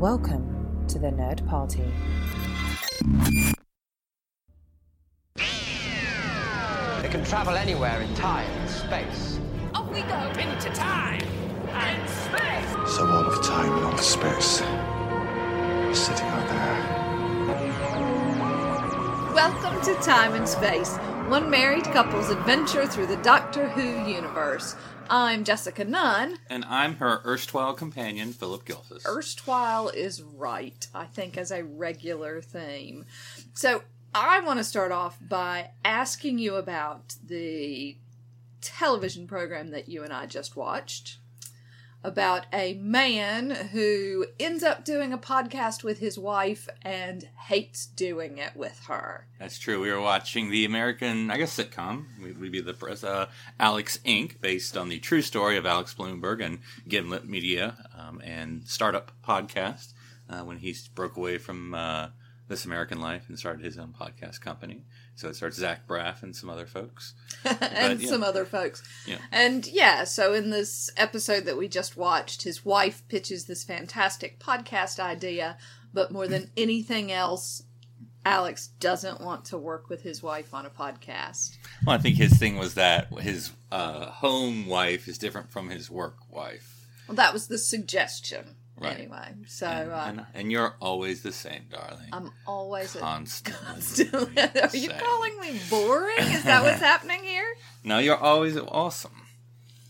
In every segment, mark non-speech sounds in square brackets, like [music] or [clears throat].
Welcome to the Nerd Party. They can travel anywhere in time and space. Off we go into time and space. So all of time and all of space is sitting out there. Welcome to Time and Space, one married couple's adventure through the Doctor Who universe. I'm Jessica Nunn. And I'm her erstwhile companion, Philip Gilfus. Erstwhile is right, I think, as a regular theme. So I want to start off by asking you about the television program that you and I just watched about a man who ends up doing a podcast with his wife and hates doing it with her. That's true. We were watching the American, I guess, sitcom. It would be the press, uh, Alex Inc., based on the true story of Alex Blumberg and Gimlet Media um, and startup podcast uh, when he broke away from uh, This American Life and started his own podcast company. So it starts Zach Braff and some other folks. [laughs] and But, yeah. some other folks. Yeah. And yeah, so in this episode that we just watched, his wife pitches this fantastic podcast idea, but more than [clears throat] anything else, Alex doesn't want to work with his wife on a podcast. Well, I think his thing was that his uh, home wife is different from his work wife. Well, that was the suggestion, Right. anyway. So And, uh, and, and you're always the same, darling. I'm always a Constantly. [laughs] Are you calling me boring? Is that what's [laughs] happening here? No, you're always awesome.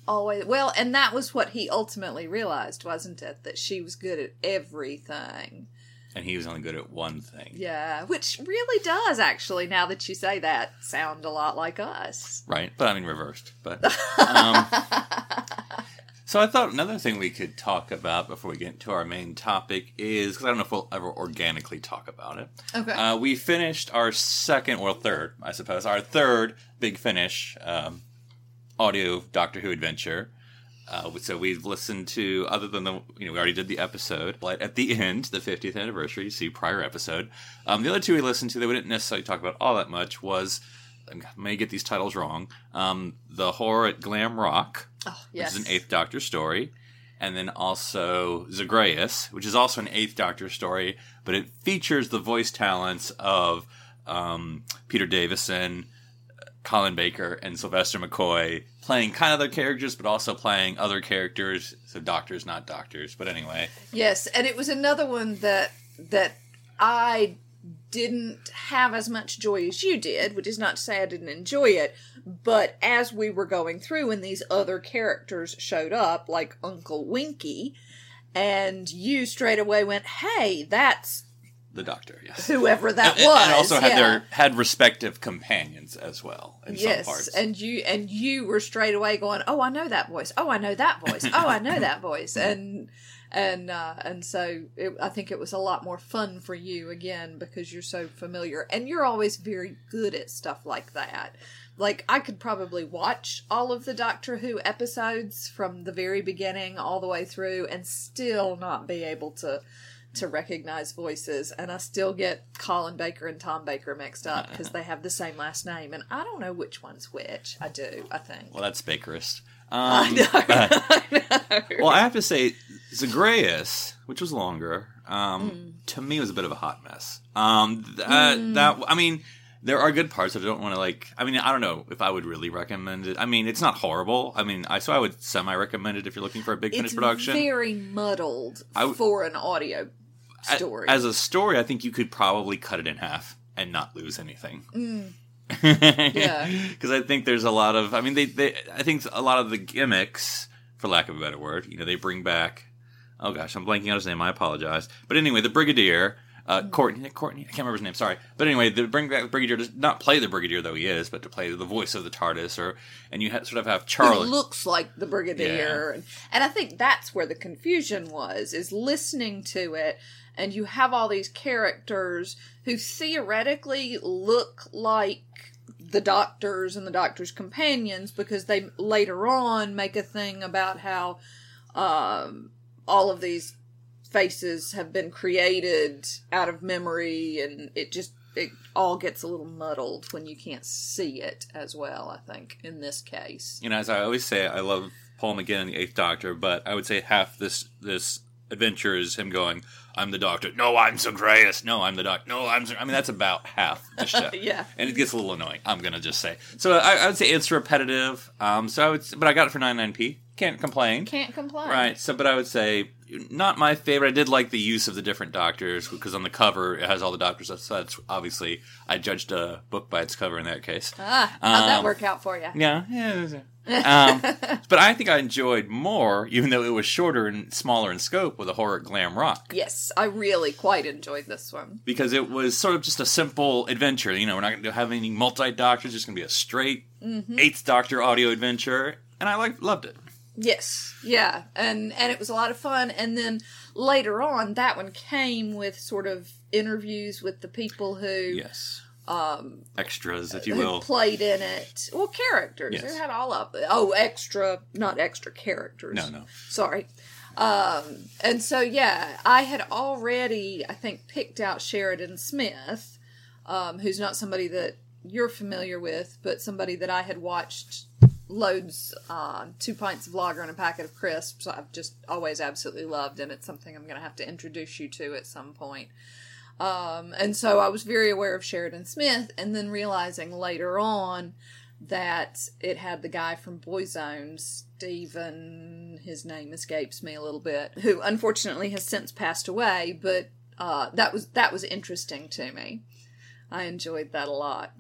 Always. Well, and that was what he ultimately realized, wasn't it? That she was good at everything. And he was only good at one thing. Yeah, which really does actually. Now that you say that, sound a lot like us. Right, but I mean reversed. But [laughs] um, so I thought another thing we could talk about before we get into our main topic is because I don't know if we'll ever organically talk about it. Okay. Uh, we finished our second or third, I suppose, our third big finish um, audio Doctor Who adventure. Uh, so we've listened to, other than the, you know, we already did the episode, but at the [laughs] end, the 50th anniversary, you see prior episode. Um, the other two we listened to that we didn't necessarily talk about all that much was, I may get these titles wrong, um, The Horror at Glam Rock, oh, which is an Eighth Doctor story, and then also Zagreus, which is also an Eighth Doctor story, but it features the voice talents of um, Peter Davison, Colin Baker, and Sylvester McCoy playing kind of their characters, but also playing other characters. So doctors, not doctors. But anyway, Yes, and it was another one that that I didn't have as much joy as you did, which is not to say I didn't enjoy it, but as we were going through and these other characters showed up, like Uncle Winky, and you straight away went, "Hey, that's the Doctor, yes. whoever that and, was." and also had yeah. their had respective companions as well in yes, some parts. and you and you were straight away going, "Oh, I know that voice. Oh, I know that voice. Oh, I know that voice." And and uh, and so it, I think it was a lot more fun for you again because you're so familiar, and you're always very good at stuff like that. Like I could probably watch all of the Doctor Who episodes from the very beginning all the way through, and still not be able to to recognize voices and I still get Colin Baker and Tom Baker mixed up [laughs] because they have the same last name and I don't know which one's which. I do, I think. well, that's Bakerist. [laughs] I Um, know. but- [laughs] I know. well, I have to say, Zagreus, which was longer, um, Hmm. to me was a bit of a hot mess. Um, th- uh, That I mean, there are good parts. That I don't want to like. I mean, I don't know if I would really recommend it. I mean, it's not horrible. I mean, I so I would semi recommend it if you're looking for a big finished production. very muddled w- for an audio story. As a story, I think you could probably cut it in half and not lose anything. Mm. [laughs] Yeah. because I think there's a lot of. I mean, they, they. I think a lot of the gimmicks, for lack of a better word, you know, they bring back. Oh gosh, I'm blanking out his name. I apologize. But anyway, the Brigadier, uh, Mm. Courtney, Courtney, I can't remember his name. Sorry. But anyway, they bring back the Brigadier does not play the Brigadier though he is, but to play the voice of the TARDIS, or and you ha- sort of have Charlie. looks like the brigadier and, and i think that's where the confusion was is listening to it and you have all these characters who theoretically look like the doctors and the doctor's companions because they later on make a thing about how um, all of these faces have been created out of memory and it just it all gets a little muddled when you can't see it as well i think in this case you know, as I always say, I love Paul McGann and the Eighth Doctor, but I would say half this this adventure is him going, "I'm the doctor." No, I'm Zagreus. No, I'm the doctor. No, I'm. Zag-" I mean, that's about half the [laughs] show. Yeah. and it gets a little annoying. I'm gonna just say. So I, I would say it's repetitive. Um, so I would, but I got it for 99p. Can't complain. Can't complain. Right. So, but I would say not my favorite. I did like the use of the different doctors because on the cover it has all the doctors. So that's obviously I judged a book by its cover in that case. Ah, how'd that Um, work out for you? Yeah, yeah. [laughs] um, but I think I enjoyed more, even though it was shorter and smaller in scope, with a horror glam rock. Yes, I really quite enjoyed this one. Because it was sort of just a simple adventure. You know, we're not going to have any multi doctors. It's going to be a straight Mm-hmm. eighth Doctor audio adventure, and I like loved it. Yes, yeah, and and it was a lot of fun. And then later on, that one came with sort of interviews with the people who Yes. Um, Extras, if you who will. played in it. Well, characters. Yes. It had all of oh extra, not extra characters. No, no. Sorry. Um, and so yeah, I had already I think picked out Sheridan Smith, um, who's not somebody that you're familiar with, but somebody that I had watched loads uh, two pints of lager and a packet of crisps i've just always absolutely loved and it's something i'm going to have to introduce you to at some point. Um, and so i was very aware of sheridan smith and then realizing later on that it had the guy from boyzone stephen his name escapes me a little bit who unfortunately has since passed away but uh, that was that was interesting to me. I enjoyed that a lot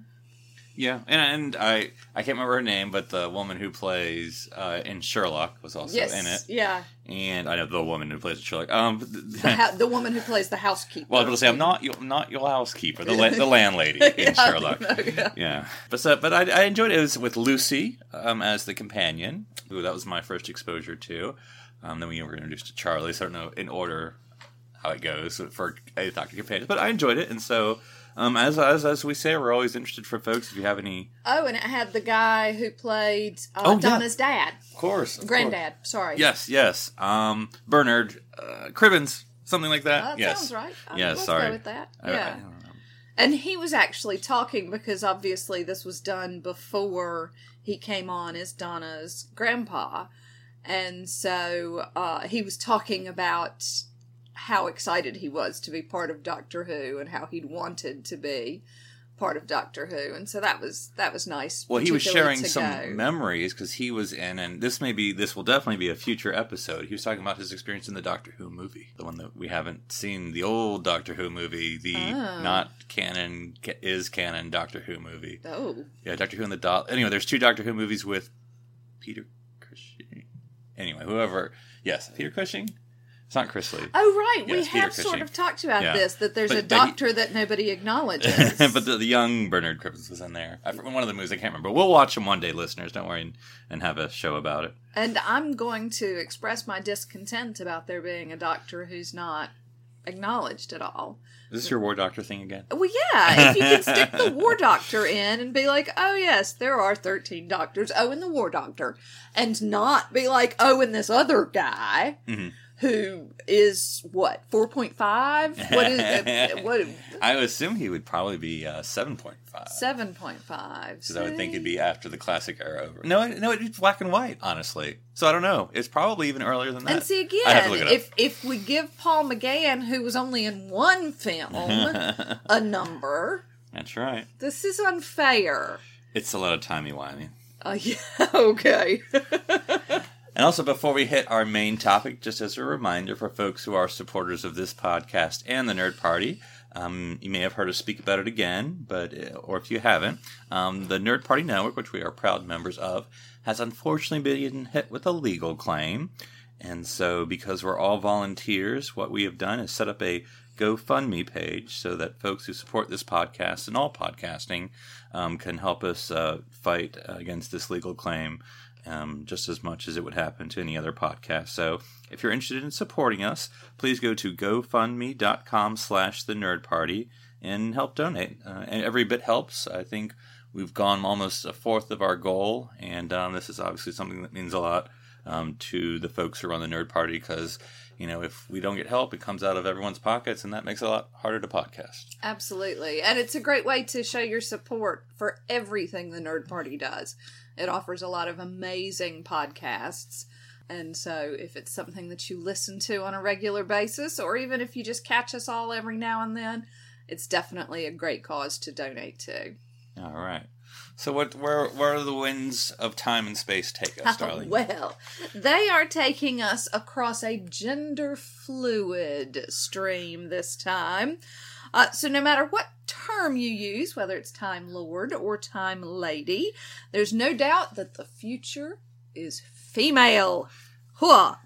Yeah, and, and I I can't remember her name, but the woman who plays uh, in Sherlock was also yes in it, yeah and I know the woman who plays Sherlock. Um, the, ha- the woman who plays the housekeeper. well, I was going to say I'm not your, not your housekeeper, the la- the landlady [laughs] in Yeah, Sherlock. yeah. Yeah, but so, but I, I enjoyed it. It was with Lucy um, as the companion. Ooh, that was my first exposure to. Um, then we were introduced to Charlie. So I don't know in order how it goes for a Doctor Companion, but I enjoyed it, and so. Um, as, as as we say, we're always interested for folks. If you have any, Oh, and it had the guy who played uh, Oh, yeah. Donna's dad, of course, of granddad. Sorry. Yes, yes. Um, Bernard uh, Cribbins, something like that. Oh, that yes. sounds right. Uh, Yes, sorry. with that. I- I Yeah. don't. And he was actually talking because obviously this was done before he came on as Donna's grandpa. And so uh, he was talking about how excited he was to be part of Doctor Who and how he'd wanted to be part of Doctor Who. And so that was that was nice. Well, he was sharing some go. memories because he was in, and this may be, this will definitely be a future episode. He was talking about his experience in the Doctor Who movie, the one that we haven't seen, the old Doctor Who movie, the Oh. not canon is canon Doctor Who movie. Oh, Yeah, Doctor Who and the Doll. Anyway, there's two Doctor Who movies with Peter Cushing. Anyway, whoever, yes, Peter Cushing. It's not Chris Lee. Oh right, we Yes, Peter have sort of talked about Yeah. this that there's But- a but he- doctor that nobody acknowledges. [laughs] but the, the young Bernard Cribbins was in there. I, one of the movies I can't remember. We'll watch them one day, listeners. Don't worry, and, and have a show about it. and I'm going to express my discontent about there being a doctor who's not acknowledged at all. Is this your War Doctor thing again? Well, yeah, if you can stick the [laughs] war doctor in and be like, oh yes, there are 13 doctors. Oh, and the war doctor, and not be like, oh, and this other guy. Mm-hmm. Who is what four point five? What is uh, [laughs] what I would assume he would probably be uh, seven point five. seven point five? Because I would think it'd be after the classic era over. No, no, it'd be black and white, honestly. So I don't know. It's probably even earlier than that. And see I have to again, look it up. if if we give Paul McGann, who was only in one film, [laughs] a number, That's right. this is unfair. It's a lot of timey wimey. Uh, [laughs] yeah, okay. And also, before we hit our main topic, just as a reminder for folks who are supporters of this podcast and the Nerd Party, um, you may have heard us speak about it again, but uh, or if you haven't, um, the Nerd Party Network, which we are proud members of, has unfortunately been hit with a legal claim. And so, because we're all volunteers, what we have done is set up a GoFundMe page so that folks who support this podcast and all podcasting um, can help us uh, fight uh, against this legal claim um, just as much as it would happen to any other podcast. So if you're interested in supporting us, please go to gofundme.com slash the nerd party and help donate. Uh, and every bit helps. I think we've gone almost a fourth of our goal, and um, this is obviously something that means a lot um, to the folks who run the nerd party because you know if we don't get help it comes out of everyone's pockets and that makes it a lot harder to podcast Absolutely. And it's a great way to show your support for everything the Nerd Party does. It offers a lot of amazing podcasts. And so, if it's something that you listen to on a regular basis, or even if you just catch us all every now and then, it's definitely a great cause to donate to. All right. So what? Where? Where do the winds of time and space take us, [laughs] darling? Well, they are taking us across a gender fluid stream this time. Uh, so, no matter what term you use, whether it's Time Lord or Time Lady, there's no doubt that the future is female. Hua!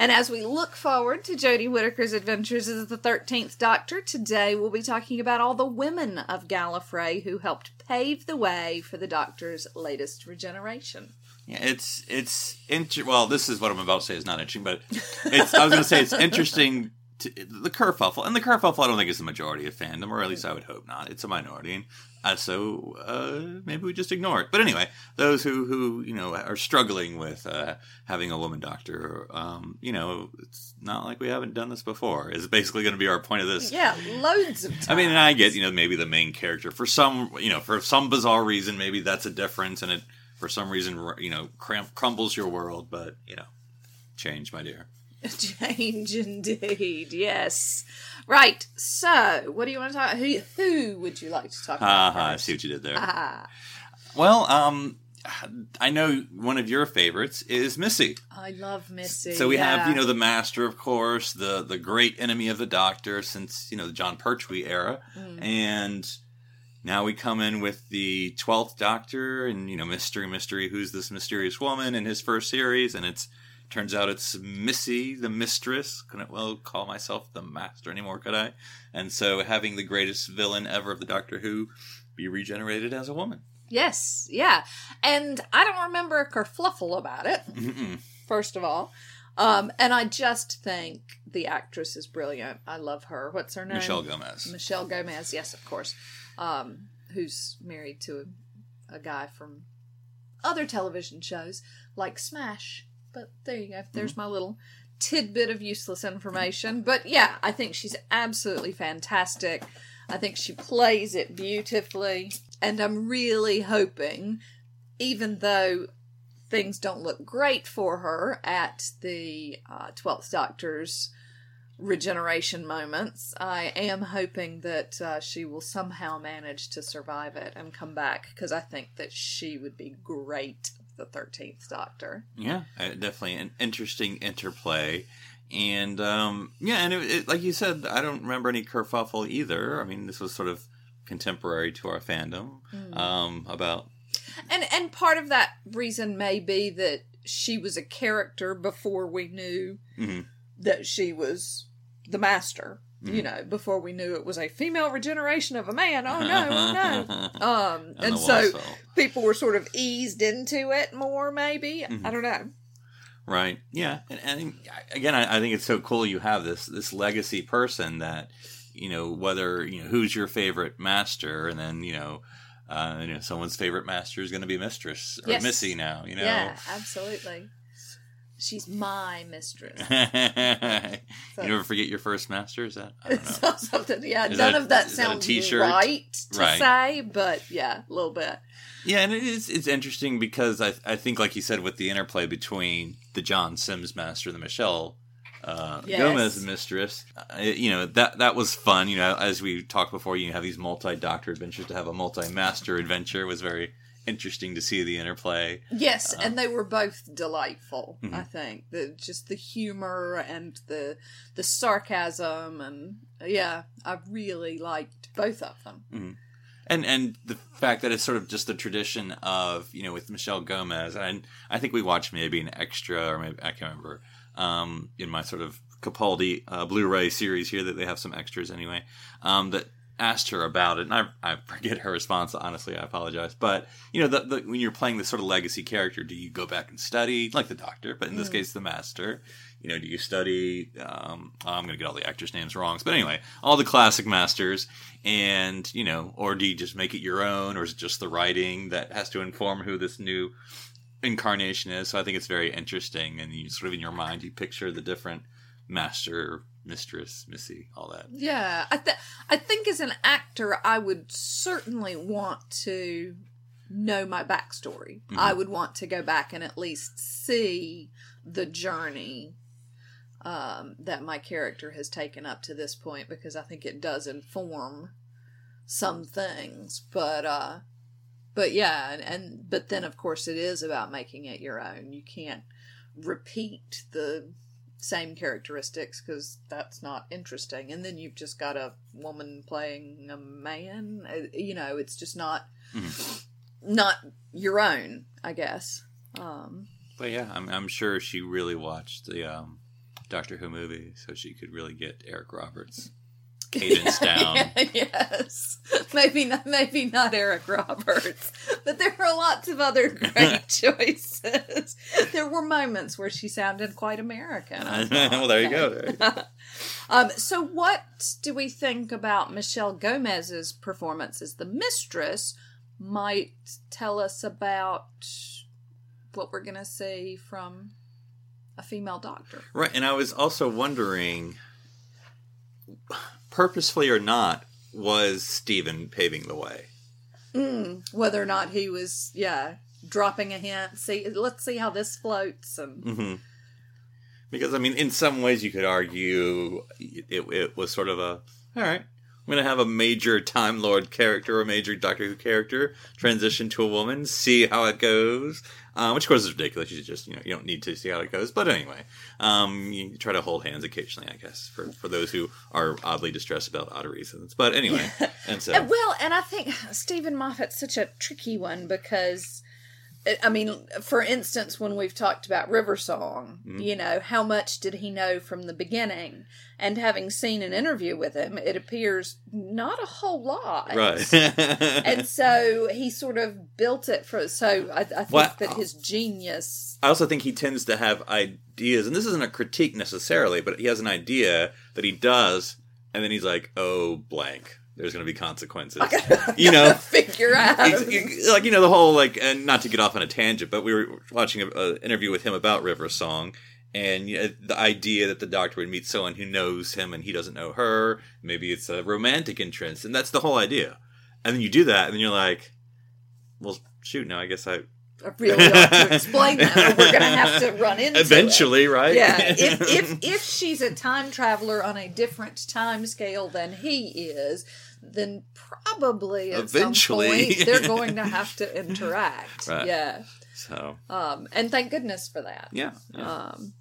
And as we look forward to Jodie Whittaker's adventures as the 13th Doctor, today we'll be talking about all the women of Gallifrey who helped pave the way for the Doctor's latest regeneration. Yeah, it's it's inter- well. This is what I'm about to say is not interesting, but it's. I was going to say it's interesting. To, the kerfuffle and the kerfuffle, I don't think is the majority of fandom, or at least I would hope not. It's a minority, and uh, so uh, maybe we just ignore it. But anyway, those who who you know are struggling with uh, having a woman doctor, um, you know, it's not like we haven't done this before. Is basically going to be our point of this. Yeah, loads of times. I mean, and I get you know maybe the main character for some you know for some bizarre reason maybe that's a difference, and it for some reason you know cram- crumbles your world. But you know, change, my dear. [laughs] Change indeed, yes. Right, so what do you want to talk Who, who would you like to talk about? ha! I see what you did there. Ah, Well, um, I know one of your favorites is Missy. I love Missy. So we have, you know, the Master, of course, the the great enemy of the Doctor since you know the Jon Pertwee era, Mm. and now we come in with the twelfth Doctor, and you know, mystery, mystery, who's this mysterious woman in his first series, and it's turns out it's Missy, the mistress. Couldn't well call myself the Master anymore, could I? And so having the greatest villain ever of the Doctor Who be regenerated as a woman. Yes, yeah. And I don't remember a kerfluffle about it, Mm-mm. first of all. Um, and I just think the actress is brilliant. I love her. What's her name? Michelle Gomez. Michelle Gomez, yes, of course. Um, who's married to a, a guy from other television shows like Smash. But there you go. There's my little tidbit of useless information. But yeah, I think she's absolutely fantastic. I think she plays it beautifully. And I'm really hoping, even though things don't look great for her at the uh, 12th Doctor's regeneration moments. I am hoping that uh, she will somehow manage to survive it and come back because I think that she would be great, the 13th Doctor. Yeah, uh, definitely an interesting interplay. And um, yeah, and it, it, like you said, I don't remember any kerfuffle either. I mean, this was sort of contemporary to our fandom um, about And and part of that reason may be that she was a character before we knew Mhm. that she was the master. You know, before we knew it was a female regeneration of a man. Oh no, oh no. [laughs] Um, And and so fell. people were sort of eased into it more, maybe. Mm-hmm. I don't know. Right. Yeah. And, and again, I, I think it's so cool you have this this legacy person that you know whether you know who's your favorite master, and then you know. Uh, you know, someone's favorite master is going to be Mistress or Yes. Missy now. You know, Yeah, absolutely. She's my mistress. [laughs] you never forget your first master. Is that? I don't [laughs] know. Something, yeah. Is none that- of that sounds t-shirt? right to Right. say, but yeah, a little bit. Yeah, and it is it's interesting because I I think like you said with the interplay between the John Simm's master and the Michelle uh, Yes. Gomez mistress, uh, you know that that was fun. You know, as we talked before, you have these multi doctor adventures. To have a multi master adventure was very interesting to see the interplay. Yes, Uh-huh. and they were both delightful. Mm-hmm. I think the just the humor and the the sarcasm and yeah, I really liked both of them. and and the fact that it's sort of just the tradition of you know with Michelle Gomez, and I think we watched maybe an extra or maybe I can't remember um, in my sort of Capaldi uh, Blu-ray series here that they have some extras anyway um, that asked her about it, and I, I forget her response. Honestly, I apologize, but you know the, the, when you're playing this sort of legacy character, do you go back and study like the Doctor, but in this case the Master? You know, do you study? Um, I'm going to get all the actors' names wrong, but anyway, all the classic masters, and you know, or do you just make it your own, or is it just the writing that has to inform who this new incarnation is? So I think it's very interesting, and you sort of in your mind you picture the different master, mistress, missy, all that. Yeah, I th- I think as an actor, I would certainly want to know my backstory. Mm-hmm. I would want to go back and at least see the journey um, that my character has taken up to this point because I think it does inform some things. But uh, but yeah, and, and but then of course it is about making it your own. You can't repeat the same characteristics because that's not interesting. And then you've just got a woman playing a man. Uh, You know, it's just not not your own. I guess. Um, But yeah, I'm, I'm sure she really watched the um, Doctor Who movie, so she could really get Eric Roberts' [laughs] cadence down. yes, [laughs] maybe not. Maybe not Eric Roberts, but there were lots of other great [laughs] choices. There were moments where she sounded quite American. [laughs] Well, there you go. Um, so, what do we think about Michelle Gomez's performance as the mistress? Might tell us about what we're going to see from a female doctor. Right, and I was also wondering, purposefully or not, was Steven paving the way? Whether or not he was, yeah, dropping a hint. See, let's see how this floats. And hmm Because I mean, in some ways, you could argue it, it was sort of a all right. I'm going to have a major Time Lord character, or a major Doctor Who character, transition to a woman, see how it goes. Uh, which, of course, is ridiculous. You just, you know, you don't need to see how it goes. But anyway, um, you try to hold hands occasionally, I guess, for, for those who are oddly distressed about odd reasons. But anyway, [laughs] and so well, and I think Steven Moffat's such a tricky one because, I mean, for instance, when we've talked about River Song, Mm-hmm. you know, how much did he know from the beginning? And having seen an interview with him, it appears not a whole lot. right. [laughs] And [laughs] so he sort of built it for. So I, I think Well, that his genius. I also think he tends to have ideas, and this isn't a critique necessarily, but he has an idea that he does, and then he's like, "Oh, blank." There's going to be consequences, you [laughs] know. Figure out. Like you know the whole like, and not to get off on a tangent, but we were watching an interview with him about River Song, and you know, the idea that the Doctor would meet someone who knows him and he doesn't know her. Maybe it's a romantic interest, and that's the whole idea. And then you do that, and then you're like, "Well, shoot, now I guess I really ought to explain that, we're going to have to run into it. eventually, right?" Yeah, [laughs] if, if if she's a time traveler on a different time scale than he is, then probably Eventually. point they're [laughs] going to have to interact. Right. Yeah, so um, and thank goodness for that. yeah. yeah. Um,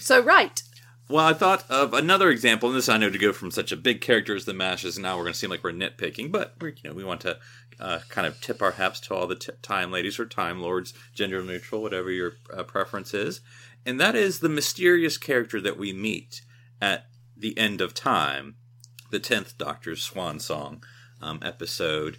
so right, Well, I thought of another example, and this I know to go from such a big character as the Mashes, and now we're going to seem like we're nitpicking, but we're, you know we want to uh, kind of tip our hats to all the t- time ladies or time lords, gender neutral, whatever your uh, preference is, and that is the mysterious character that we meet at the end of time, the tenth Doctor's Swan Song um, episode.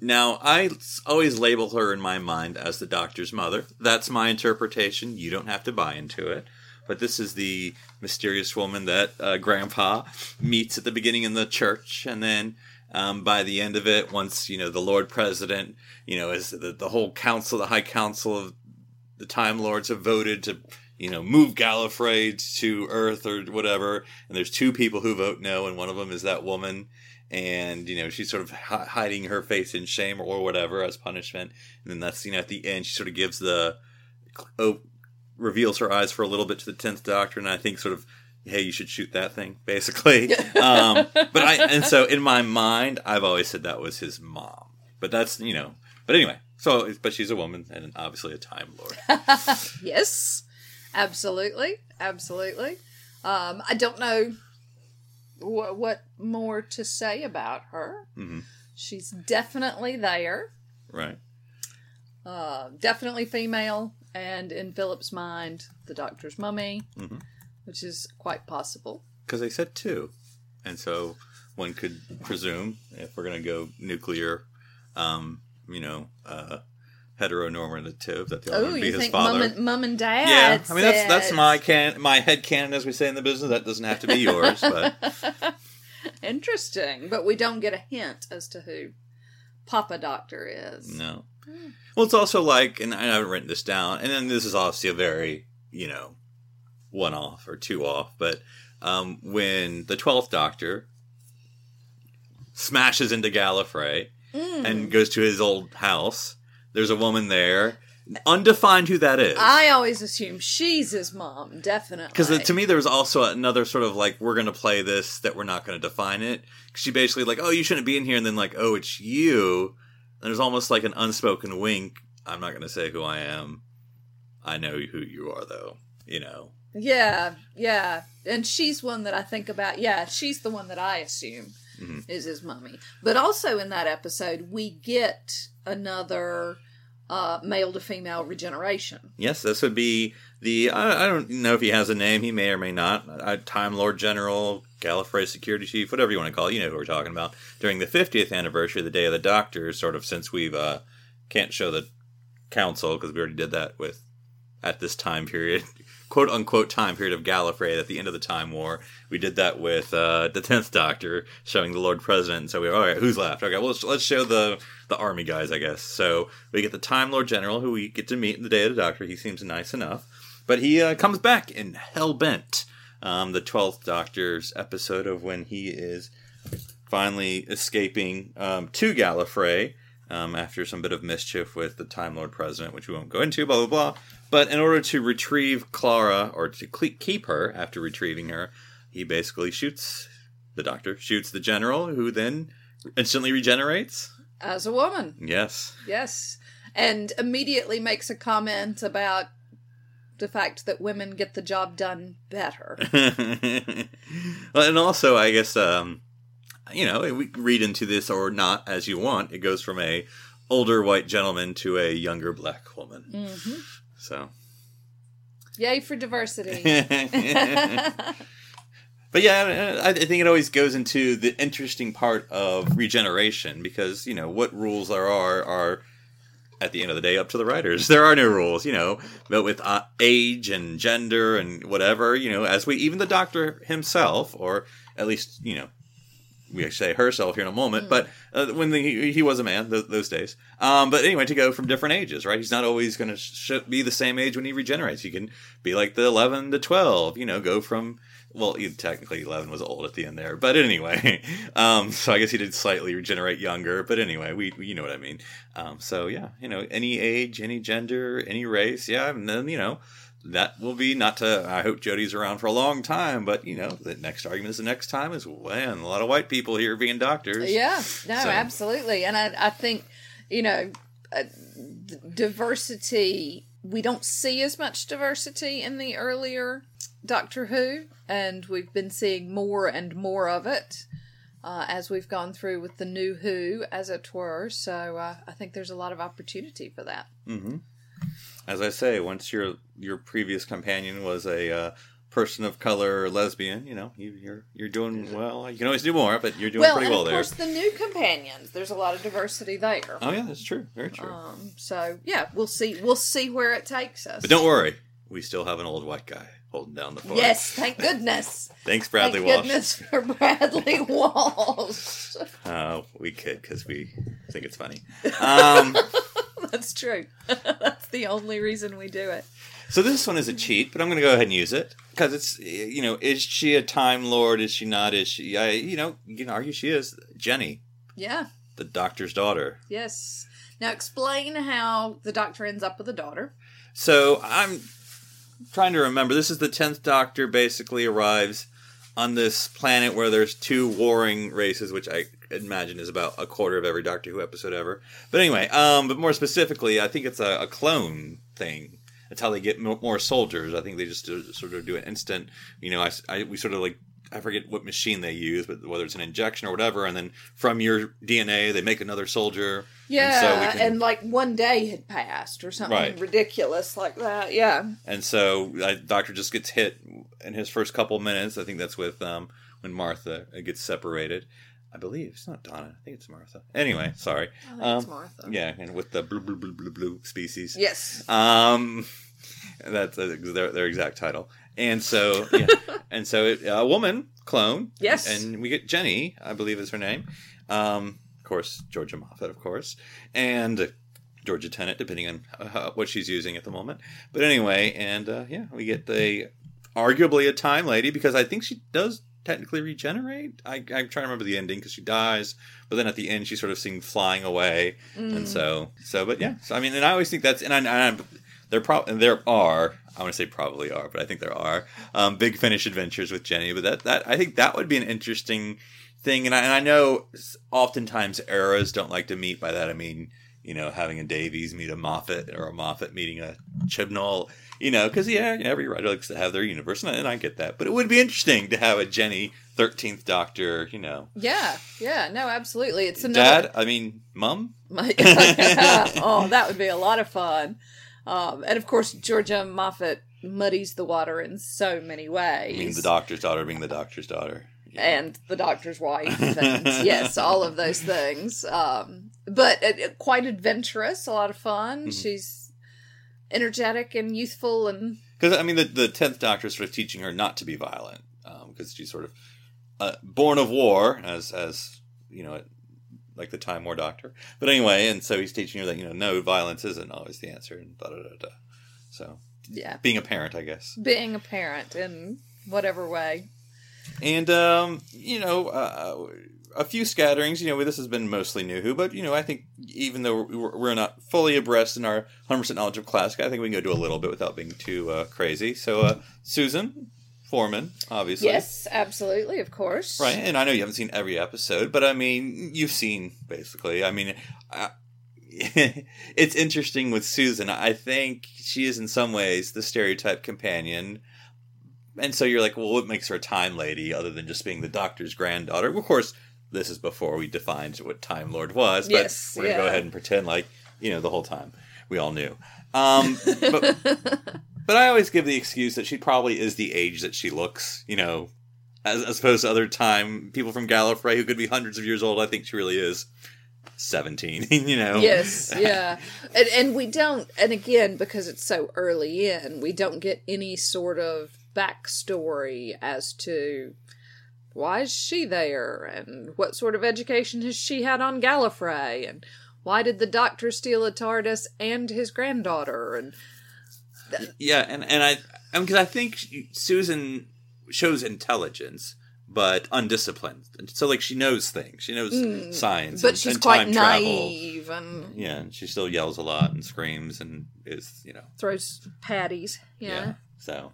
Now, I always label her in my mind as the Doctor's mother. That's my interpretation. You don't have to buy into it. But this is the mysterious woman that uh, Grandpa meets at the beginning in the church, and then um, by the end of it, once you know the Lord President, you know, as the, the whole council, the High Council of the Time Lords have voted to, you know, move Gallifrey to Earth or whatever, and there's two people who vote no, and one of them is that woman, and you know she's sort of hi- hiding her face in shame or whatever as punishment, and then that's you know at the end she sort of gives the oh, reveals her eyes for a little bit to the tenth Doctor, and I think sort of. Hey, you should shoot that thing, basically. [laughs] um, but I, and so in my mind, I've always said that was his mom. But that's, you know, but anyway, so, but she's a woman and obviously a Time Lord. [laughs] yes, absolutely, absolutely. Um, I don't know wh- what more to say about her. Mhm. She's definitely there. Right. Uh, definitely female, and in Philip's mind, the Doctor's mummy, Mhm. Which is quite possible. Because they said two. And so one could presume, if we're going to go nuclear, um, you know, uh, heteronormative, that the other Oh, would be you his think father. mum and, mum and dad? yeah, I mean that's that's my can my head canon, as we say in the business. That doesn't have to be yours, but [laughs] interesting, but we don't get a hint as to who Papa Doctor is. No. Well, it's also like, and I haven't written this down, and then this is obviously a very, you know, one off or two off, but um, when the 12th Doctor smashes into Gallifrey and goes to his old house, there's a woman there undefined who that is. I always assume she's his mom, definitely. Because to me, there was also another sort of like, we're going to play this that we're not going to define it. she basically like, oh, you shouldn't be in here, and then like, oh, it's you. And there's almost like an unspoken wink. I'm not going to say who I am. I know who you are, though. You know. Yeah, yeah. And she's one that I think about. Yeah, she's the one that I assume Mm-hmm. is his mummy. But also in that episode, we get another uh, male to female regeneration. Yes, this would be the. I, I don't know if he has a name. He may or may not. Uh, Time Lord General, Gallifrey Security Chief, whatever you want to call it. You know who we're talking about. During the 50th anniversary of the Day of the Doctor, sort of since we've uh, can't show the council because we already did that with at this time period, quote unquote time period of Gallifrey at the end of the Time War. We did that with uh, the Tenth Doctor showing the Lord President. So we were all right, who's left? Okay, well let's, show the the army guys, I guess. So we get the Time Lord General, who we get to meet in the Day of the Doctor. He seems nice enough, but he uh, comes back in Hellbent, um, the Twelfth Doctor's episode of when he is finally escaping um, to Gallifrey um, after some bit of mischief with the Time Lord President, which we won't go into, blah, blah, blah. But in order to retrieve Clara, or to keep her after retrieving her, he basically shoots the Doctor, shoots the General, who then instantly regenerates. As a woman, Yes. yes. And immediately makes a comment about the fact that women get the job done better. [laughs] well, and also, I guess, um, you know, we read into this or not as you want. It goes from a older white gentleman to a younger black woman. hmm So. Yay for diversity. [laughs] But yeah, I I think it always goes into the interesting part of regeneration because you know what rules there are are at the end of the day up to the writers. [laughs] There are no rules, you know, but with uh, age and gender and whatever, you know, as we even the doctor himself, or at least you know, we say herself here in a moment, but uh, when the, he, he was a man th- those days. Um, but anyway, to go from different ages, right? He's not always going to sh- be the same age when he regenerates. He can be like the eleven to twelve, you know, go from well, he, technically eleven was old at the end there, but anyway, [laughs] um, so I guess he did slightly regenerate younger. But anyway, we, we you know what I mean. Um, so yeah, you know, any age, any gender, any race, yeah, and then you know. That will be not to. I hope Jodie's around for a long time, but you know the next argument is the next time is when a lot of white people here being doctors. Yeah, no, So- absolutely. And I, I think, you know, uh, diversity, we don't see as much diversity in the earlier Doctor Who, and we've been seeing more and more of it uh, as we've gone through with the new Who, as it were. So uh, I think there's a lot of opportunity for that. hmm As I say, once your your previous companion was a uh, person of color or lesbian, you know, you, you're you're doing well. You can always do more, but you're doing well, pretty and well of there. course, the new companions, there's a lot of diversity there. Oh yeah, that's true. Very true. Um, so yeah, we'll see. We'll see where it takes us. but don't worry, we still have an old white guy holding down the fort. Yes, thank [laughs] goodness. Thanks, Bradley thank Walsh. goodness for Bradley [laughs] Walsh. Uh, we could because we think it's funny. Um, [laughs] That's true. [laughs] That's the only reason we do it. so this one is a cheat, but I'm going to go ahead and use it because it's you know, is she a time lord? Is she not? Is she? I, you know, you can argue she is. Jenny, Yeah. the doctor's daughter. Yes. Now explain how the doctor ends up with a daughter. So I'm trying to remember. This is the tenth Doctor. Basically, arrives on this planet where there's two warring races, which I imagine is about a quarter of every Doctor Who episode ever. But anyway, um, but more specifically, I think it's a, a clone thing. That's how they get mo- more soldiers. I think they just do, sort of do an instant. You know, I, I- we sort of like. I forget what machine they use, but whether it's an injection or whatever, and then from your DNA they make another soldier. Yeah, so and, we can- like one day had passed or something Right. ridiculous like that. Yeah. And so uh, Doctor just gets hit in his first couple minutes. I think that's with um, when Martha uh, gets separated. I believe it's not Donna. I think it's Martha. Anyway, sorry. I think it's Um, Martha. Yeah, and with the blue blue blue blue blue species. Yes. Um, [laughs] that's uh, their their exact title. And so [laughs] yeah, and so it, a woman clone. Yes. And we get Jenny, I believe is her name. Um, of course, Georgia Moffett, of course, and Georgia Tennant, depending on uh, what she's using at the moment. But anyway, and uh, yeah, we get the arguably a time lady because I think she does technically regenerate. I, I'm trying to remember the ending because she dies, but then at the end she's sort of seen flying away, and so so. But yeah, so I mean, and I always think that's and I, and I there pro- there are I want to say probably are, but I think there are um, big finish adventures with Jenny. But that that I think that would be an interesting thing, and I, and I know oftentimes eras don't like to meet. By that I mean you know having a Davies meet a Moffat or a Moffat meeting a Chibnall. You know, because yeah, every writer likes to have their universe, and I, and I get that. But it would be interesting to have a Jenny Thirteenth Doctor. You know, Yeah, yeah, no, absolutely. It's another. Dad. I mean, Mum. [laughs] My, [laughs] oh, that would be a lot of fun. Um, and of course, Georgia Moffett muddies the water in so many ways. Being the Doctor's daughter, being the Doctor's daughter. and the doctor's wife, [laughs] and yes, all of those things. Um, but uh, quite adventurous, a lot of fun. Mm-hmm. She's energetic and youthful, and Because I mean, the the tenth Doctor is sort of teaching her not to be violent, because she's sort of uh, born of war, as as you know, like the Time War Doctor. But anyway, and so he's teaching her that you know, no, violence isn't always the answer, and da da da da. So yeah, being a parent, I guess, being a parent in whatever way. and um, you know, uh, a few scatterings. You know, this has been mostly New Who, but you know, I think even though we're, we're not fully abreast in our hundred percent knowledge of classic, I think we can go do a little bit without being too uh, crazy. So, uh, Susan Foreman, obviously, Yes, absolutely, of course. Right, and I know you haven't seen every episode, but I mean, you've seen basically. I mean, I, [laughs] it's interesting with Susan. I think she is in some ways the stereotype companion. And so you're like, well, what makes her a time lady other than just being the doctor's granddaughter? Of course, this is before we defined what Time Lord was, but Yes, we're going to go ahead and pretend like, you know, the whole time we all knew. Um, but, [laughs] but I always give the excuse that she probably is the age that she looks, you know, as, as opposed to other time people from Gallifrey who could be hundreds of years old. I think she really is 17, [laughs] you know? Yes, yeah. [laughs] And and we don't and again, because it's so early in, we don't get any sort of backstory as to why is she there and what sort of education has she had on Gallifrey and why did the doctor steal a TARDIS and his granddaughter and Yeah, and, and I, because I think Susan shows intelligence, but undisciplined. So, like, she knows things. She knows science. Hmm. but and, she's and quite time travel. naive and Yeah, and she still yells a lot and screams and is, you know, throws patties. yeah. Yeah. So,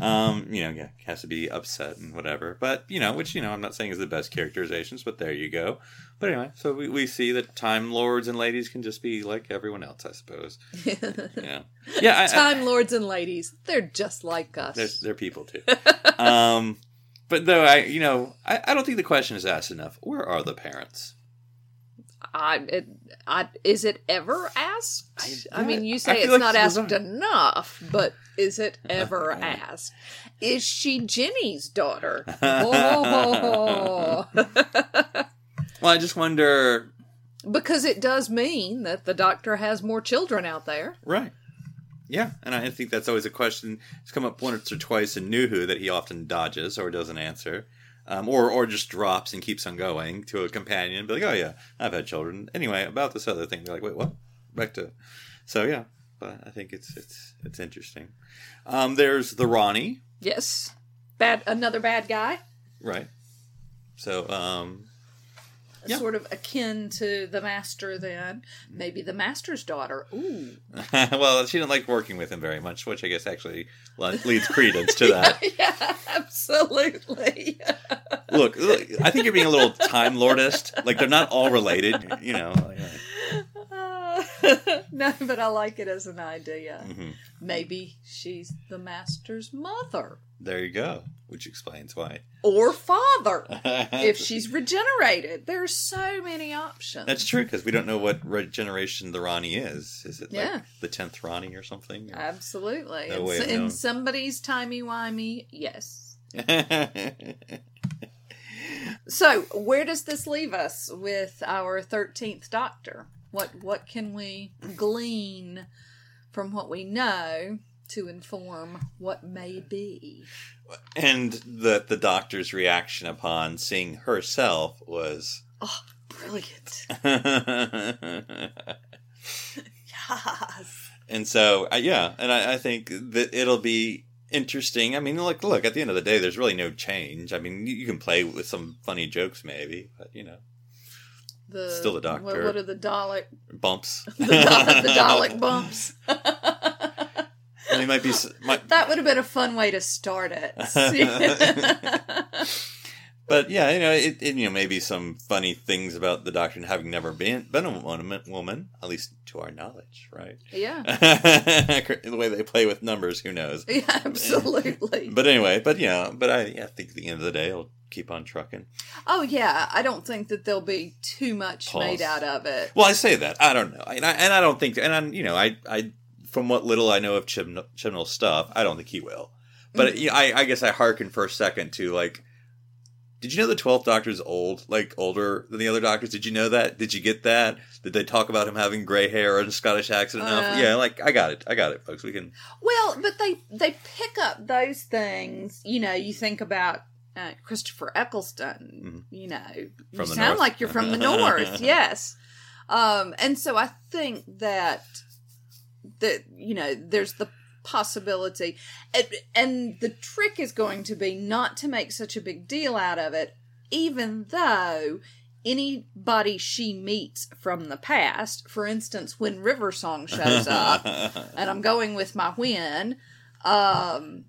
um, you know, yeah, has to be upset and whatever. But, you know, which, you know, I'm not saying is the best characterizations, but there you go. But anyway, so we, we see that Time Lords and ladies can just be like everyone else, I suppose. [laughs] yeah. Yeah. I, I, Time lords and ladies, they're just like us. they're, they're people too. [laughs] um, but though I, you know, I, I don't think the question is asked enough. Where are the parents? I, it, I, is it ever asked? I, mean, you say it's like not asked enough, but is it [laughs] ever asked? Is she Jenny's daughter? [laughs] Oh. Well, I just wonder. because it does mean that the doctor has more children out there. Right. Yeah, and I think that's always a question. It's come up once or twice in New Who that he often dodges or doesn't answer, um, or or just drops and keeps on going to a companion. Be like, oh yeah, I've had children. Anyway, about this other thing, they're like, wait, what? Back to. So yeah, but I think it's it's it's interesting. Um, there's the Rani, Yes, bad another bad guy, right? So um, Yeah. sort of akin to the master. Then maybe the master's daughter. Ooh, [laughs] well, she didn't like working with him very much, which I guess actually leads credence to that. [laughs] yeah, absolutely. [laughs] look, look, I think you're being a little time lordist. Like they're not all related, you know. like, [laughs] no, but I like it as an idea. Mm-hmm. Maybe she's the master's mother there you go, which explains why. or father [laughs] if she's regenerated. There's so many options. That's true because we don't know what regeneration the Rani is. Is it Yeah. like the tenth Rani or something? Absolutely. No in, in somebody's timey wimey, yes. [laughs] So, where does this leave us with our thirteenth Doctor? What what can we glean from what we know to inform what may be? and the the doctor's reaction upon seeing herself was. Oh, brilliant. [laughs] Yes. and so uh, yeah and I, I think that it'll be interesting. I mean, look, look. At the end of the day, there's really no change. I mean, you, you can play with some funny jokes, maybe, but you know, The, Still the doctor. What, what are the Dalek? bumps. [laughs] The, Dalek- the [laughs] Dalek bumps. They might be. Might, [laughs] That would have been a fun way to start it. but yeah, you know, it, it you know maybe some funny things about the Doctor having never been been a woman, woman, at least to our knowledge, right? yeah. the way they play with numbers, who knows? Yeah, absolutely. But anyway, but yeah, but I, yeah, I think at the end of the day, I'll keep on trucking. oh yeah, I don't think that there'll be too much Pause. made out of it. Well, I say that I don't know, and I, and I don't think, and I'm, you know, I, I, from what little I know of Chibnall, stuff, I don't think he will. But you know, I, I guess I hearken for a second to like, did you know the Twelfth Doctor is old, like older than the other Doctors? Did you know that? Did you get that? Did they talk about him having gray hair and a Scottish accent enough? Uh. yeah, like I got it, I got it, folks. We can. Well, but they they pick up those things. You know, you think about uh, Christopher Eccleston. You know, you Mm-hmm. From the sound north. like you're from the [laughs] north. Yes, um, and so I think that that you know, there's the possibility, and, and the trick is going to be not to make such a big deal out of it, even though. Anybody she meets from the past, for instance, when River Song shows up, [laughs] and I'm going with my win, um,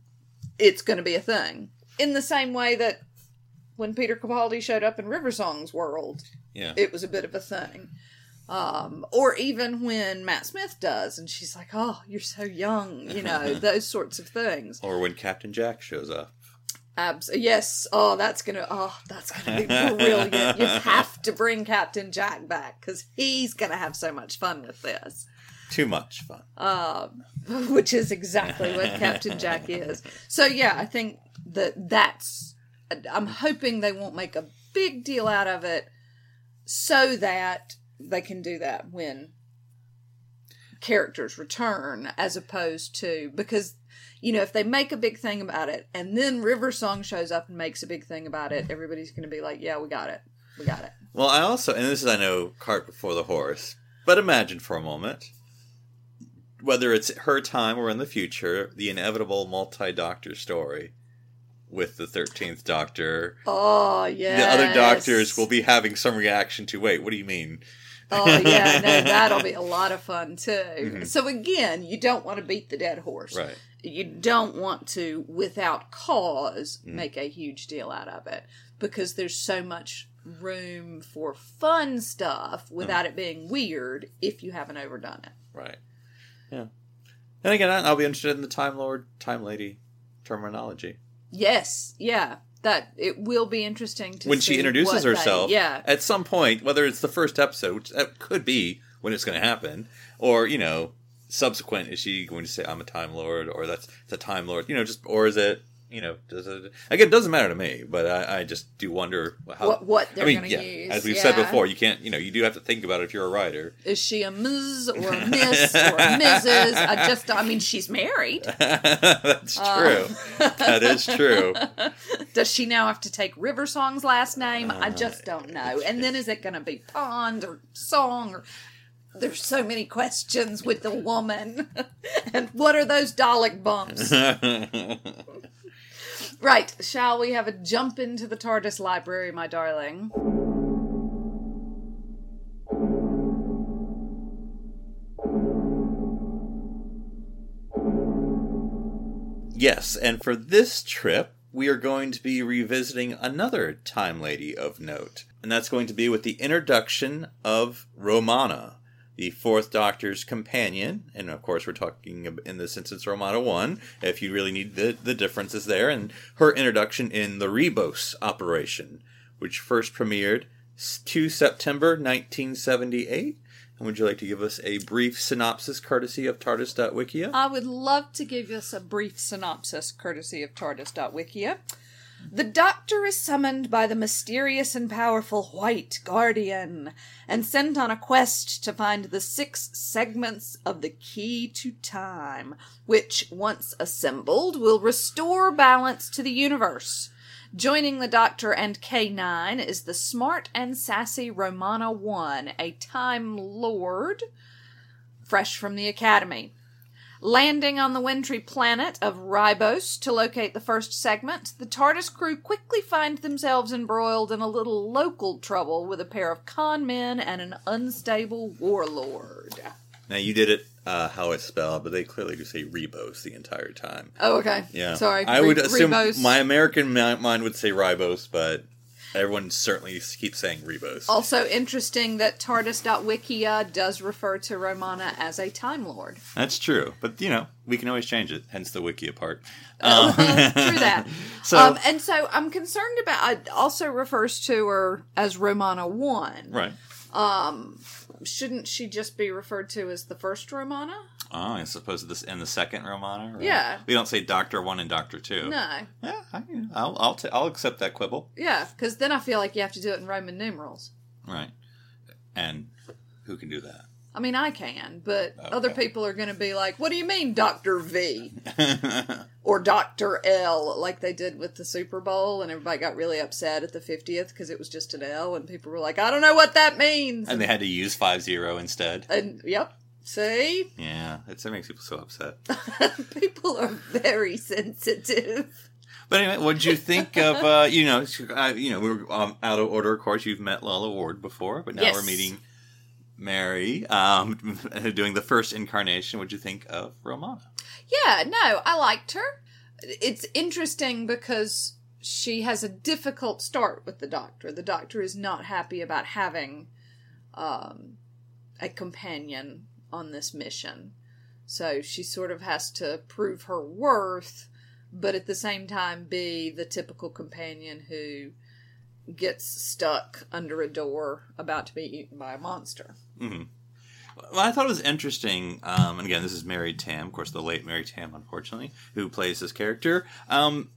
it's going to be a thing. In the same way that when Peter Capaldi showed up in River Song's world, Yeah. it was a bit of a thing. Um, or even when Matt Smith does, and she's like, "Oh, you're so young," you know, [laughs] those sorts of things. or when Captain Jack shows up. Abs- yes. Oh, that's gonna. Oh, that's gonna be brilliant. you [laughs] have to bring Captain Jack back because he's gonna have so much fun with this. Too much fun. um, [laughs] which is exactly what Captain Jack is. So yeah, I think that that's. I'm hoping they won't make a big deal out of it, so that they can do that when characters return, as opposed to because you know if they make a big thing about it and then River Song shows up and makes a big thing about it, everybody's going to be like, "Yeah, we got it, we got it." Well, I also, and this is, I know, cart before the horse, but imagine for a moment, whether it's her time or in the future, the inevitable multi doctor story with the 13th Doctor. Oh yeah, The other doctors will be having some reaction to, wait, what do you mean? Oh yeah, no, [laughs] that'll be a lot of fun too. Mm-hmm. So again, you don't want to beat the dead horse. Right. You don't want to, without cause, Mm. make a huge deal out of it because there's so much room for fun stuff without it being weird if you haven't overdone it. Right. Yeah. And again, I'll be interested in the Time Lord, Time Lady terminology. Yes, yeah, that it will be interesting to when she introduces herself, yeah, at some point, whether it's the first episode, which that could be when it's going to happen, or you know, subsequent, is she going to say I'm a Time Lord, or that's the Time Lord, you know, just or is it, you know, does it? Again, it doesn't matter to me, but I, I just do wonder how. What- what they're I mean, gonna yeah, use, as we've said before, you can't, you know, you do have to think about it if you're a writer. is she a Ms. [laughs] or a Miss or a Mrs.? I just, I mean, she's married. [laughs] that's Uh. true. that is true. [laughs] Does she now have to take River Song's last name? I Uh, just don't know. And then is it going to be Pond or Song or there's so many questions with the woman. and what are those Dalek bumps? Right, shall we have a jump into the TARDIS library, my darling? Yes, and for this trip, we are going to be revisiting another Time Lady of note. And that's going to be with the introduction of Romana, the Fourth Doctor's companion. And of course, we're talking in this instance Romana 1, if you really need the, the differences there. And her introduction in the Rebos operation, which first premiered 2 September 1978. And would you like to give us a brief synopsis courtesy of TARDIS.wikia? I would love to give us a brief synopsis courtesy of TARDIS.wikia. The Doctor is summoned by the mysterious and powerful White Guardian and sent on a quest to find the six segments of the Key to Time, which, once assembled, will restore balance to the universe. Joining the Doctor and K9 is the smart and sassy Romana 1, a Time Lord fresh from the Academy. Landing on the wintry planet of Ribos to locate the first segment, the TARDIS crew quickly find themselves embroiled in a little local trouble with a pair of con men and an unstable warlord. Now you did it uh, how it's spelled, but they clearly do say Rebos the entire time. Oh, okay. Yeah, Sorry. I would assume Rebos. my American mind would say Ribos, but everyone certainly keeps saying Rebos. Also interesting that TARDIS.wikia does refer to Romana as a Time Lord. That's true, but you know we can always change it. Hence the wiki part. [laughs] True that. So- [laughs] um, and so I'm concerned about. It also refers to her as Romana One. Right. Shouldn't she just be referred to as the first Romana? Oh, I suppose this in the second Romana. right? Yeah. We don't say Doctor One and Doctor Two. No. Yeah, I, I'll I'll, t- I'll accept that quibble. Yeah, because then I feel like you have to do it in Roman numerals. Right. And who can do that? I mean, I can, but other people are going to be like, "What do you mean, Doctor V [laughs] or Doctor L?" Like they did with the Super Bowl, and everybody got really upset at the fiftieth because it was just an L, and people were like, "I don't know what that means." and they had to use five zero instead. And yep, see, Yeah, that makes people so upset. [laughs] people are very sensitive. But anyway, what did you think of? Uh, you know, uh, you know, we were um, out of order. Of course, you've met Lalla Ward before, but now Yes. we're meeting Mary, um, [laughs] doing the first incarnation. What'd you think of Romana? Yeah, no, I liked her. It's interesting because she has a difficult start with the doctor. The doctor is not happy about having um, a companion on this mission. So she sort of has to prove her worth, but at the same time be the typical companion who gets stuck under a door about to be eaten by a monster. Mm-hmm. Well, I thought it was interesting. Um, and again, this is Mary Tamm, of course, the late Mary Tamm, unfortunately, who plays this character. Um,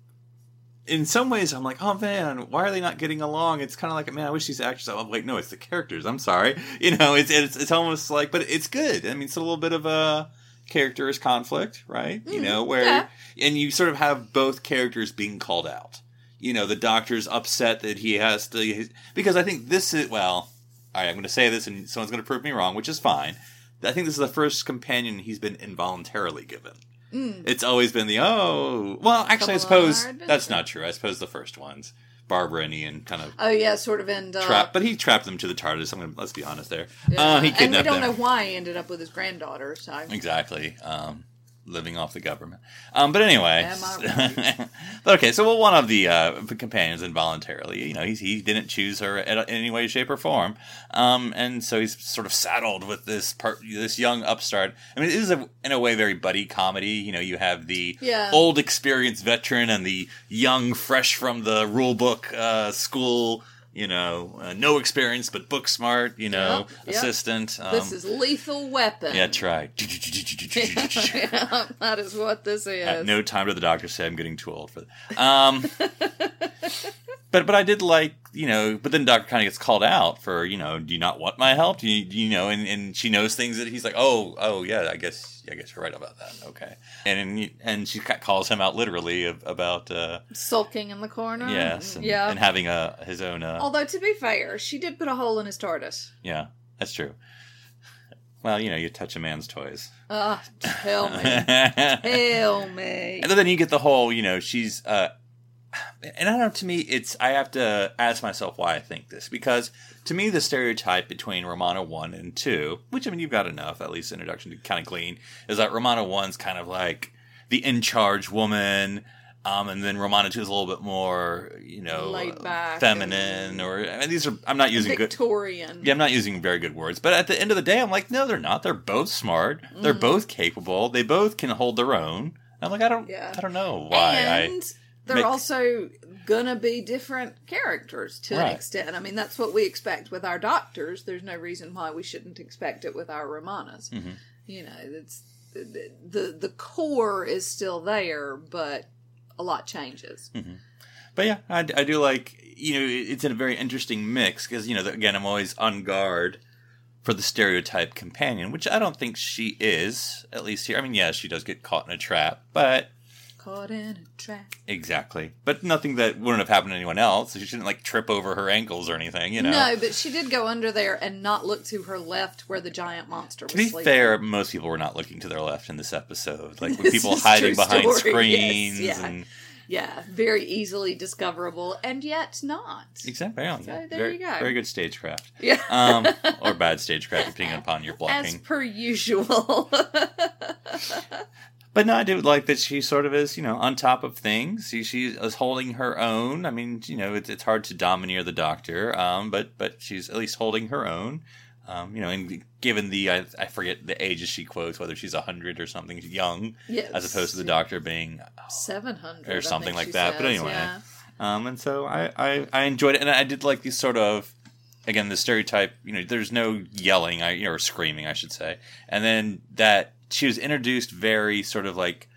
in some ways, I'm like, oh man, why are they not getting along? It's kind of like, man, I wish these actors. I'm like, no, it's the characters. I'm sorry, [laughs] you know, it's it's it's almost like, but it's good. I mean, it's a little bit of a characters conflict, right? you mm-hmm. know, where yeah. and you sort of have both characters being called out. You know, the doctor's upset that he has to because I think this is well. All right, I'm going to say this, and someone's going to prove me wrong, which is fine. I think this is the first companion he's been involuntarily given. It's always been the oh well. Actually, I suppose that's not true. I suppose the first ones, Barbara and Ian, kind of Oh yeah, sort of end up. trapped, but he trapped them to the TARDIS. I'm gonna let's be honest there. Yeah. Uh, he and we don't them. know why he ended up with his granddaughter. So Exactly. Um, living off the government. Um, but anyway. [laughs] But okay, so well, one of the uh, companions involuntarily, you know, he, he didn't choose her in any way, shape, or form. Um, and so he's sort of saddled with this part, this young upstart. I mean, it is, a, in a way, very buddy comedy. You know, you have the Yeah. old experienced veteran and the young, fresh from the rule book uh, school. You know, uh, no experience but book smart. You know, Yep, yep. assistant. Um, this is Lethal Weapon. yeah, that's right. [laughs] [laughs] Yeah, that is what this is. At no time did the doctor say I'm getting too old for that. Um, [laughs] but but I did like you know. But then doctor kind of gets called out for you know. Do you not want my help? Do you, do you know? And, and she knows things that he's like, oh oh yeah. I guess I guess you're right about that. Okay. And and, and she calls him out literally about uh, Sulking in the corner. yes and, yeah. and having a his own uh, Although to be fair, she did put a hole in his TARDIS. yeah that's true. Well, you know, you touch a man's toys. Ah, tell me, [laughs] tell me. And then you get the whole, you know, she's uh and I don't know, to me it's I have to ask myself why I think this. Because to me the stereotype between Romana one and two, which I mean you've got enough, at least introduction to kind of glean, is that Romana one's kind of like the in charge woman. Um, and then Romana two is a little bit more, you know, feminine, or I mean, these are. I'm not using good. Victorian. Yeah, I'm not using very good words, but at the end of the day, I'm like, no, they're not. They're both smart. They're Mm. both capable. They both can hold their own. I'm like, I don't, Yeah. I don't know why. and I, they're make- also gonna be different characters to an extent. I mean, that's what we expect with our doctors. There's no reason why we shouldn't expect it with our Romanas. Mm-hmm. You know, it's the, the the core is still there, but a lot changes. but yeah, I, I do like, you know, it's in a very interesting mix because you know, again, I'm always on guard for the stereotype companion, which I don't think she is. At least here, I mean, yeah, she does get caught in a trap, but caught in a trap. Exactly. But nothing that wouldn't have happened to anyone else. She shouldn't like trip over her ankles or anything, you know. No, but she did go under there and not look to her left where the giant monster was To be sleeping. fair, most people were not looking to their left in this episode. Like with [laughs] people hiding behind story, [laughs] screens yes, yeah. and Yeah, very easily discoverable, and yet not. exactly. So yeah. there very, you go. Very good stagecraft. Yeah. Um, [laughs] or bad stagecraft, depending upon your blocking. As per usual. But no, I do like that she sort of is, you know, on top of things. She, she is holding her own. I mean, you know, it's, it's hard to domineer the doctor, um, but but she's at least holding her own. Um, you know, and given the I, I forget the ages she quotes, whether she's hundred or something young, Yes. as opposed to the doctor being Seven hundred Or something like that, but anyway. Um, and so I, I, I enjoyed it, and I did like these sort of, again, the stereotype. You know, there's no yelling, I or screaming, I should say, and then that she was introduced very sort of like,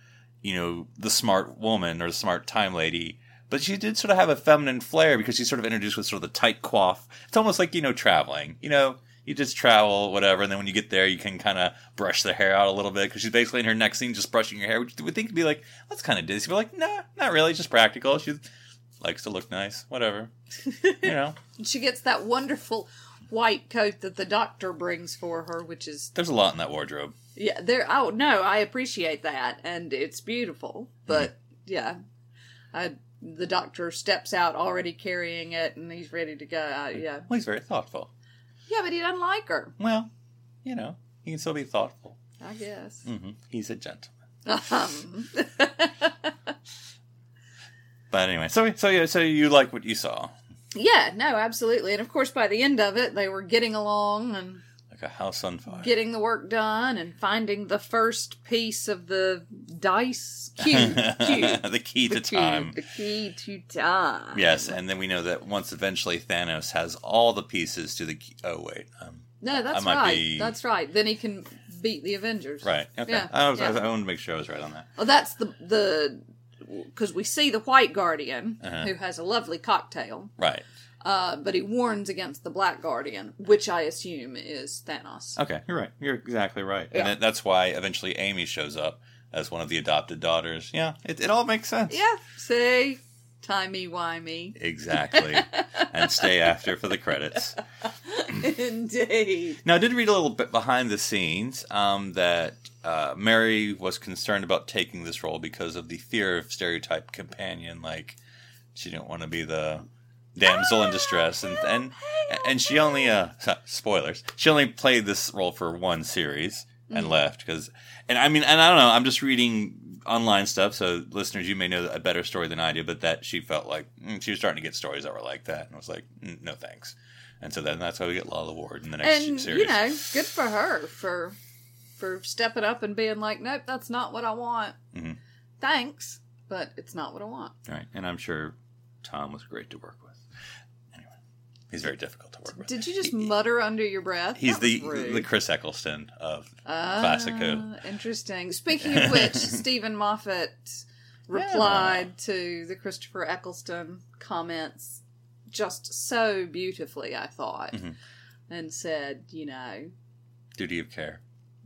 you know, the smart woman or the smart time lady. But she did sort of have a feminine flair because she's sort of introduced with sort of the tight coif. It's almost like you know traveling. You know, you just travel, whatever, and then when you get there, you can kind of brush the hair out a little bit because she's basically in her next scene just brushing her hair, which you would think would be like, that's kind of dizzy But like, nah, not really, just practical. She likes to look nice, whatever. you [laughs] know, She gets that wonderful white coat that the doctor brings for her, which is there's a lot in that wardrobe. Yeah. There. Oh no, I appreciate that, and it's beautiful. But yeah, I, the doctor steps out already carrying it, and he's ready to go. Uh, yeah, Well, he's very thoughtful. yeah, but he doesn't like her. Well, you know, he can still be thoughtful. I guess. hmm He's a gentleman. Um, [laughs] But anyway, so so yeah, so you like what you saw, yeah, no, absolutely, and of course, by the end of it, they were getting along and like a house on fire. getting the work done and finding the first piece of the dice [laughs] cube. cube. the key to The cube, time. The key to time. Yes, and then we know that once eventually Thanos has all the pieces to the key. Oh wait, um, No, that's right. be- That's right. Then he can beat the Avengers. right? Okay, Yeah, I, was, yeah. I, wanted to make sure I was right on that. Well, that's the the because we see the White Guardian Uh-huh. who has a lovely cocktail, Right. Uh, but he warns against the Black Guardian, which I assume is Thanos. Okay, you're right. You're exactly right, Yeah. and that, that's why eventually Amy shows up as one of the adopted daughters. Yeah, it, it all makes sense. Yeah. See, timey wimey. Exactly. [laughs] and stay after for the credits. [laughs] Indeed. Now, I did read a little bit behind the scenes um, that uh, Mary was concerned about taking this role because of the fear of stereotype companion. Like, she didn't want to be the damsel in distress, and and and she only uh, spoilers. She only played this role for one series and left because. And I mean, and I don't know. I'm just reading online stuff, so listeners, you may know a better story than I do. But that she felt like mm, she was starting to get stories that were like that, and I was like, mm, no thanks. And so then that's why we get Lalla Ward in the next and series. you know, good for her for for stepping up and being like, nope, that's not what I want. Mhm. Thanks, but it's not what I want. Right, and I'm sure Tom was great to work with. He's very difficult to work with. Did you just He- mutter under your breath? He's That the rude. the Chris Eccleston of Ah, Classic Who. Interesting. Speaking of which, [laughs] Steven Moffat replied to the Christopher Eccleston comments just so beautifully, I thought, Mhm. and said, you know, Duty of Care.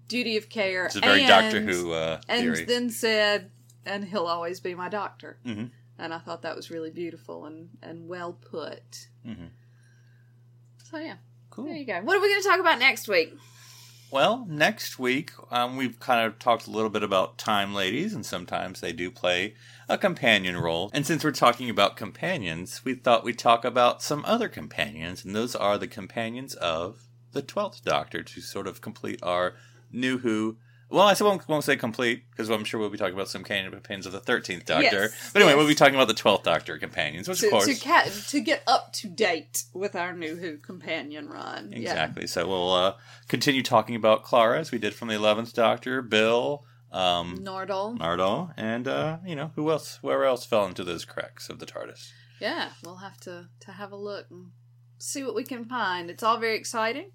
duty of care. It's a very and, Doctor Who uh, And then said, and he'll always be my doctor. Mhm. And I thought that was really beautiful and, and well put. Mhm. So, yeah. Cool. There you go. What are we going to talk about next week? Well, next week um, we've kind of talked a little bit about time ladies, and sometimes they do play a companion role. And since we're talking about companions, we thought we'd talk about some other companions, and those are the companions of the Twelfth Doctor to sort of complete our new Who. Well, I won't, won't say complete because I'm sure we'll be talking about some companions of the Thirteenth Doctor. Yes, but anyway, yes. we'll be talking about the Twelfth Doctor companions, which To, of course to, ca- to get up to date with our new Who companion run. Yeah. Exactly. So we'll uh, continue talking about Clara as we did from the Eleventh Doctor, Bill, um, Nardole. Nardole, and uh, you know who else? Where else fell into those cracks of the TARDIS? Yeah, we'll have to to have a look and see what we can find. It's all very exciting.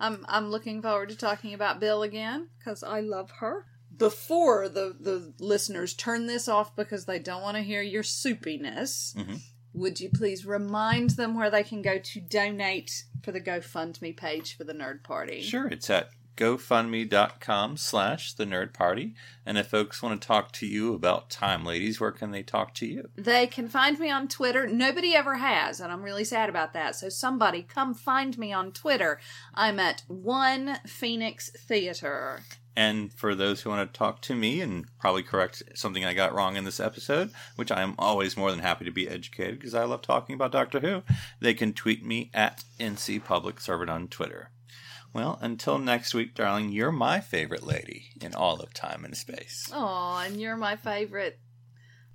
I'm I'm looking forward to talking about Bill again because I love her. Before the the listeners turn this off because they don't want to hear your soupiness, Mhm. would you please remind them where they can go to donate for the GoFundMe page for the Nerd Party? Sure, it's at gofundme.com slash the nerd party. And if folks want to talk to you about time ladies, where can they talk to you? They can find me on Twitter. Nobody ever has, and I'm really sad about that. So somebody come find me on Twitter. I'm at One Phoenix Theater. And for those who want to talk to me and probably correct something I got wrong in this episode, which I am always more than happy to be educated because I love talking about Doctor Who, they can tweet me at NC Public Servant on Twitter. Well, until next week, darling, you're my favorite lady in all of time and space. Oh, and you're my favorite.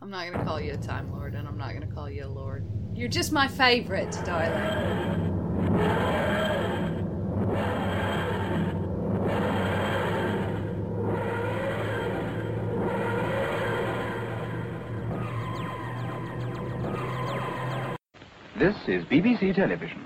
I'm not going to call you a Time Lord, and I'm not going to call you a Lord. You're just my favorite, darling. This is BBC Television.